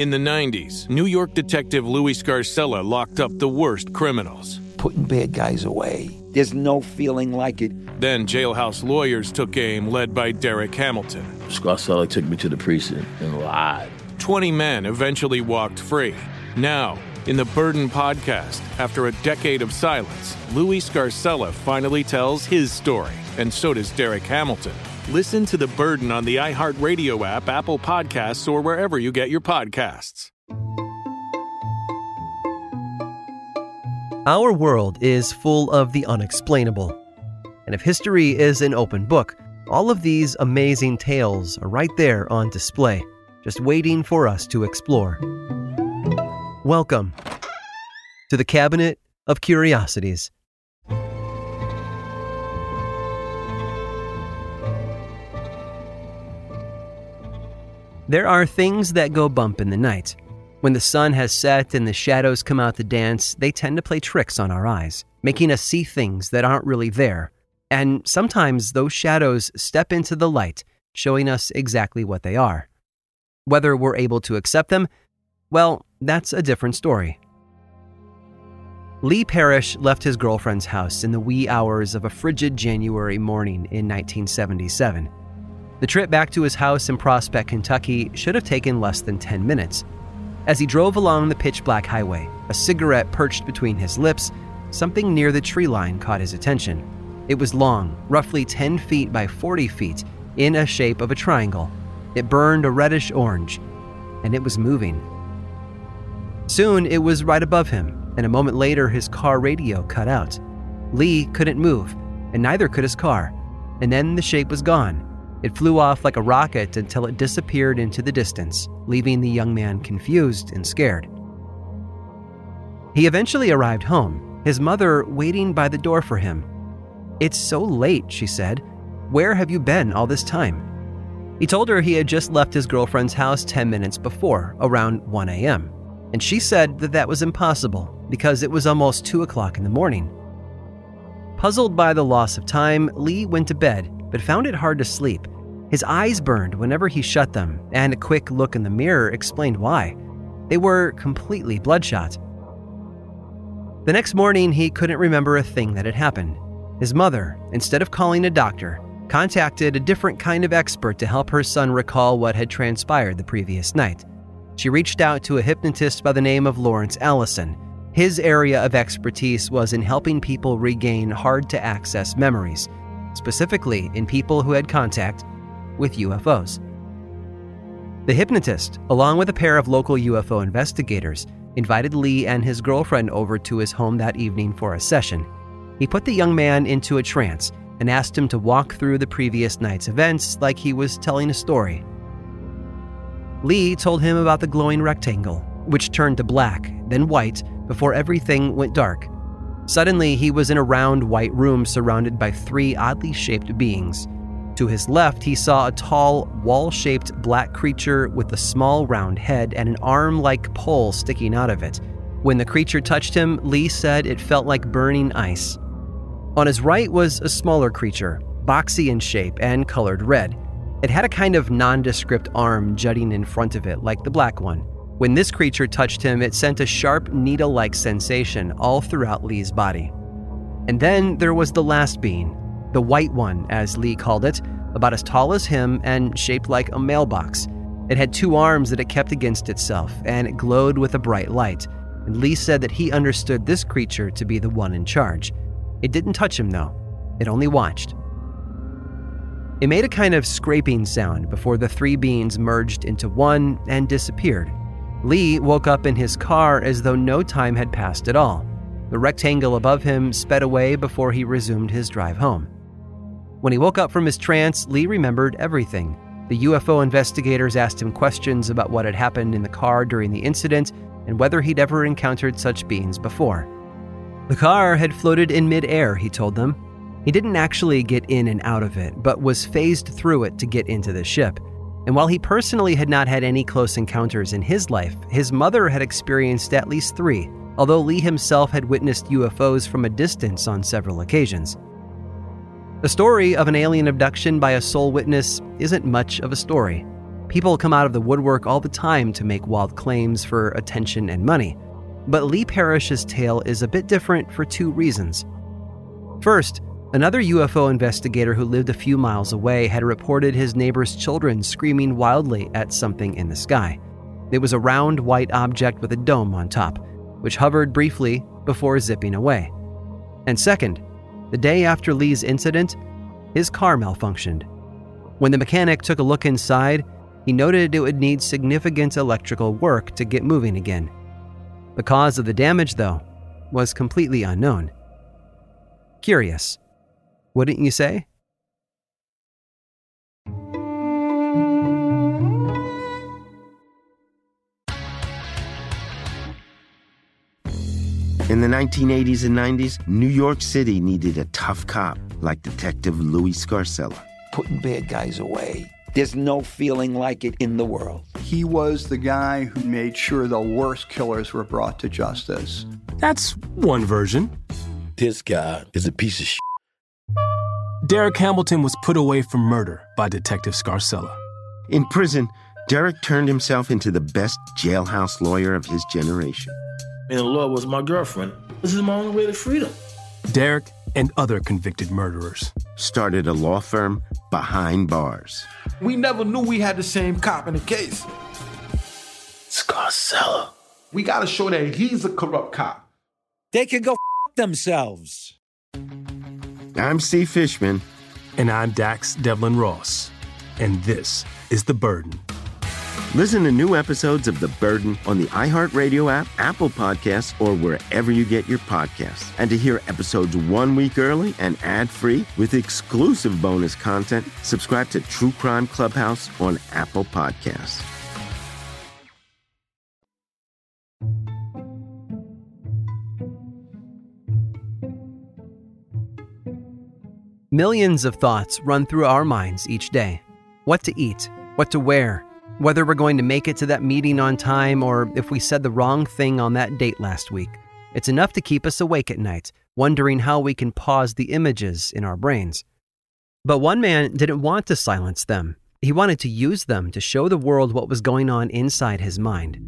In the 90s, New York detective Louis Scarcella locked up the worst criminals. Putting bad guys away. There's no feeling like it. Then jailhouse lawyers took aim, led by Derek Hamilton. Scarcella took me to the precinct and lied. 20 men eventually walked free. Now, in the Burden podcast, after a decade of silence, Louis Scarcella finally tells his story, and so does Derek Hamilton. Listen to The Burden on the iHeartRadio app, Apple Podcasts, or wherever you get your podcasts. Our world is full of the unexplainable. And if history is an open book, all of these amazing tales are right there on display, just waiting for us to explore. Welcome to the Cabinet of Curiosities. There are things that go bump in the night. When the sun has set and the shadows come out to dance, they tend to play tricks on our eyes, making us see things that aren't really there. And sometimes those shadows step into the light, showing us exactly what they are. Whether we're able to accept them, well, that's a different story. Lee Parrish left his girlfriend's house in the wee hours of a frigid January morning in 1977. The trip back to his house in Prospect, Kentucky should have taken less than 10 minutes. As he drove along the pitch black highway, a cigarette perched between his lips, something near the tree line caught his attention. It was long, roughly 10 feet by 40 feet, in a shape of a triangle. It burned a reddish orange, and it was moving. Soon it was right above him, and a moment later his car radio cut out. Lee couldn't move, and neither could his car. And then the shape was gone, it flew off like a rocket until it disappeared into the distance, leaving the young man confused and scared. He eventually arrived home, his mother waiting by the door for him. It's so late, she said. Where have you been all this time? He told her he had just left his girlfriend's house 10 minutes before, around 1 a.m., and she said that that was impossible because it was almost 2 o'clock in the morning. Puzzled by the loss of time, Lee went to bed but found it hard to sleep. His eyes burned whenever he shut them, and a quick look in the mirror explained why. They were completely bloodshot. The next morning, he couldn't remember a thing that had happened. His mother, instead of calling a doctor, contacted a different kind of expert to help her son recall what had transpired the previous night. She reached out to a hypnotist by the name of Lawrence Allison. His area of expertise was in helping people regain hard to access memories specifically in people who had contact with UFOs. The hypnotist, along with a pair of local UFO investigators, invited Lee and his girlfriend over to his home that evening for a session. He put the young man into a trance and asked him to walk through the previous night's events like he was telling a story. Lee told him about the glowing rectangle, which turned to black, then white, before everything went dark. Suddenly, he was in a round white room surrounded by three oddly shaped beings. To his left, he saw a tall, wall shaped black creature with a small round head and an arm like pole sticking out of it. When the creature touched him, Lee said it felt like burning ice. On his right was a smaller creature, boxy in shape and colored red. It had a kind of nondescript arm jutting in front of it, like the black one. When this creature touched him, it sent a sharp, needle like sensation all throughout Lee's body. And then there was the last being, the white one, as Lee called it, about as tall as him and shaped like a mailbox. It had two arms that it kept against itself, and it glowed with a bright light. And Lee said that he understood this creature to be the one in charge. It didn't touch him, though, it only watched. It made a kind of scraping sound before the three beings merged into one and disappeared. Lee woke up in his car as though no time had passed at all. The rectangle above him sped away before he resumed his drive home. When he woke up from his trance, Lee remembered everything. The UFO investigators asked him questions about what had happened in the car during the incident and whether he'd ever encountered such beings before. The car had floated in midair, he told them. He didn't actually get in and out of it, but was phased through it to get into the ship. And while he personally had not had any close encounters in his life, his mother had experienced at least three, although Lee himself had witnessed UFOs from a distance on several occasions. The story of an alien abduction by a sole witness isn't much of a story. People come out of the woodwork all the time to make wild claims for attention and money. But Lee Parrish's tale is a bit different for two reasons. First, another UFO investigator who lived a few miles away had reported his neighbor's children screaming wildly at something in the sky. It was a round white object with a dome on top, which hovered briefly before zipping away. And second, the day after Lee's incident, his car malfunctioned. When the mechanic took a look inside, he noted it would need significant electrical work to get moving again. The cause of the damage, though, was completely unknown. Curious, wouldn't you say? In the 1980s and 90s, New York City needed a tough cop like Detective Louis Scarcella. Putting bad guys away. There's no feeling like it in the world. He was the guy who made sure the worst killers were brought to justice. That's one version. This guy is a piece of shit. Derek Hamilton was put away for murder by Detective Scarcella. In prison, Derek turned himself into the best jailhouse lawyer of his generation. And the law was my girlfriend. This is my only way to freedom. Derek and other convicted murderers. Started a law firm behind bars. We never knew we had the same cop in the case. Scarcella. We gotta show that he's a corrupt cop. They can go f- themselves. I'm Steve Fishman. And I'm Dax Devlin Ross. And this is The Burden. Listen to new episodes of The Burden on the iHeartRadio app, Apple Podcasts, or wherever you get your podcasts. And to hear episodes one week early and ad free with exclusive bonus content, subscribe to True Crime Clubhouse on Apple Podcasts. Millions of thoughts run through our minds each day what to eat, what to wear, whether we're going to make it to that meeting on time, or if we said the wrong thing on that date last week. It's enough to keep us awake at night, wondering how we can pause the images in our brains. But one man didn't want to silence them. He wanted to use them to show the world what was going on inside his mind.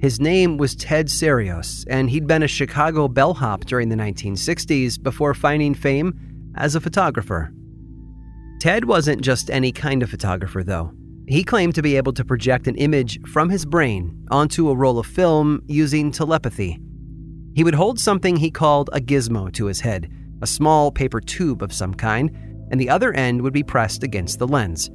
His name was Ted Serios, and he'd been a Chicago bellhop during the 1960s before finding fame as a photographer. Ted wasn't just any kind of photographer, though. He claimed to be able to project an image from his brain onto a roll of film using telepathy. He would hold something he called a gizmo to his head, a small paper tube of some kind, and the other end would be pressed against the lens.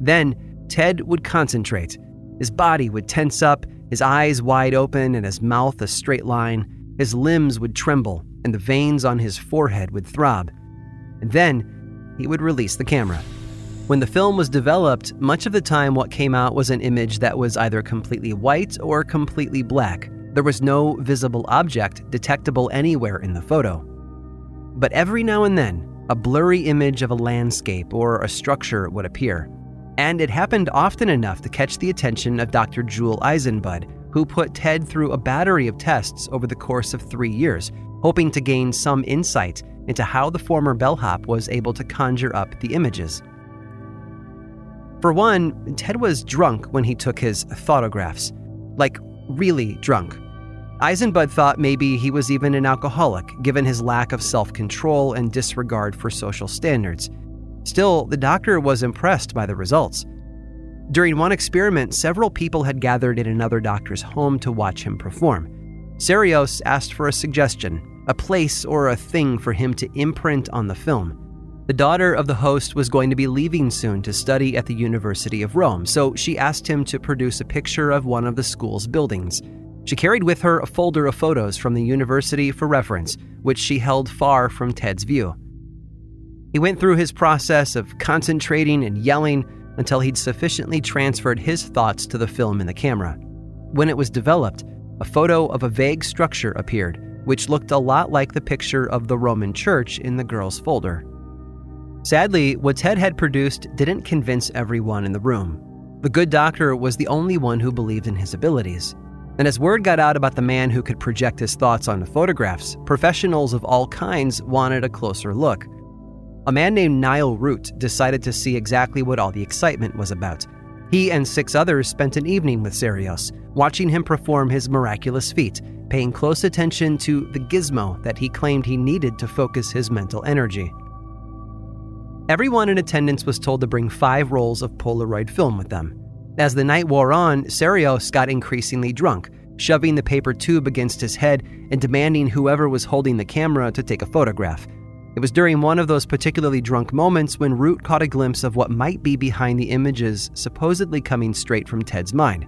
Then, Ted would concentrate. His body would tense up, his eyes wide open, and his mouth a straight line. His limbs would tremble, and the veins on his forehead would throb. And then, he would release the camera. When the film was developed, much of the time what came out was an image that was either completely white or completely black. There was no visible object detectable anywhere in the photo. But every now and then, a blurry image of a landscape or a structure would appear. And it happened often enough to catch the attention of Dr. Jule Eisenbud, who put Ted through a battery of tests over the course of three years, hoping to gain some insight into how the former bellhop was able to conjure up the images. For one, Ted was drunk when he took his photographs. Like, really drunk. Eisenbud thought maybe he was even an alcoholic, given his lack of self control and disregard for social standards. Still, the doctor was impressed by the results. During one experiment, several people had gathered in another doctor's home to watch him perform. Serios asked for a suggestion, a place or a thing for him to imprint on the film. The daughter of the host was going to be leaving soon to study at the University of Rome, so she asked him to produce a picture of one of the school's buildings. She carried with her a folder of photos from the university for reference, which she held far from Ted's view. He went through his process of concentrating and yelling until he'd sufficiently transferred his thoughts to the film in the camera. When it was developed, a photo of a vague structure appeared, which looked a lot like the picture of the Roman church in the girl's folder. Sadly, what Ted had produced didn't convince everyone in the room. The good doctor was the only one who believed in his abilities. And as word got out about the man who could project his thoughts onto photographs, professionals of all kinds wanted a closer look. A man named Niall Root decided to see exactly what all the excitement was about. He and six others spent an evening with Serios, watching him perform his miraculous feat, paying close attention to the gizmo that he claimed he needed to focus his mental energy. Everyone in attendance was told to bring five rolls of Polaroid film with them. As the night wore on, Serios got increasingly drunk, shoving the paper tube against his head and demanding whoever was holding the camera to take a photograph. It was during one of those particularly drunk moments when Root caught a glimpse of what might be behind the images supposedly coming straight from Ted's mind.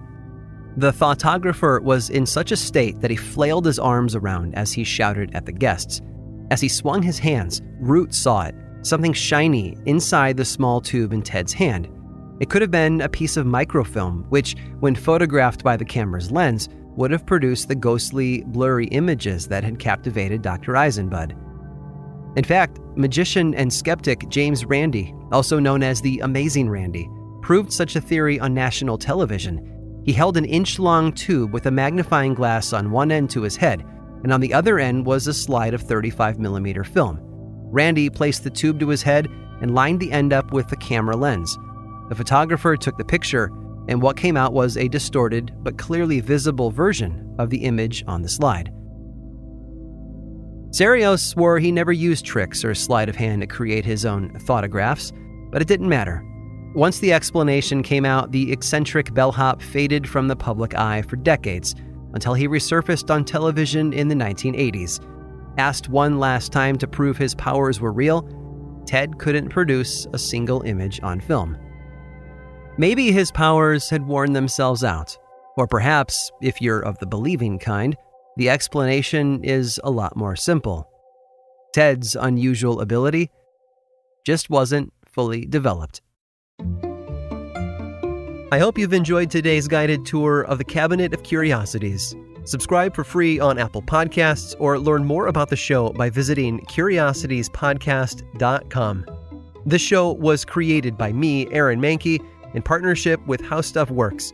The photographer was in such a state that he flailed his arms around as he shouted at the guests. As he swung his hands, Root saw it something shiny inside the small tube in Ted's hand. It could have been a piece of microfilm, which, when photographed by the camera's lens, would have produced the ghostly, blurry images that had captivated Dr. Eisenbud. In fact, magician and skeptic James Randi, also known as the Amazing Randi, proved such a theory on national television. He held an inch long tube with a magnifying glass on one end to his head, and on the other end was a slide of 35mm film. Randi placed the tube to his head and lined the end up with the camera lens. The photographer took the picture, and what came out was a distorted but clearly visible version of the image on the slide. Serios swore he never used tricks or sleight of hand to create his own photographs, but it didn't matter. Once the explanation came out, the eccentric bellhop faded from the public eye for decades until he resurfaced on television in the 1980s. Asked one last time to prove his powers were real, Ted couldn't produce a single image on film. Maybe his powers had worn themselves out, or perhaps, if you're of the believing kind, the explanation is a lot more simple. Ted's unusual ability just wasn't fully developed. I hope you've enjoyed today's guided tour of the Cabinet of Curiosities. Subscribe for free on Apple Podcasts or learn more about the show by visiting curiositiespodcast.com. This show was created by me, Aaron Mahnke, in partnership with How Stuff Works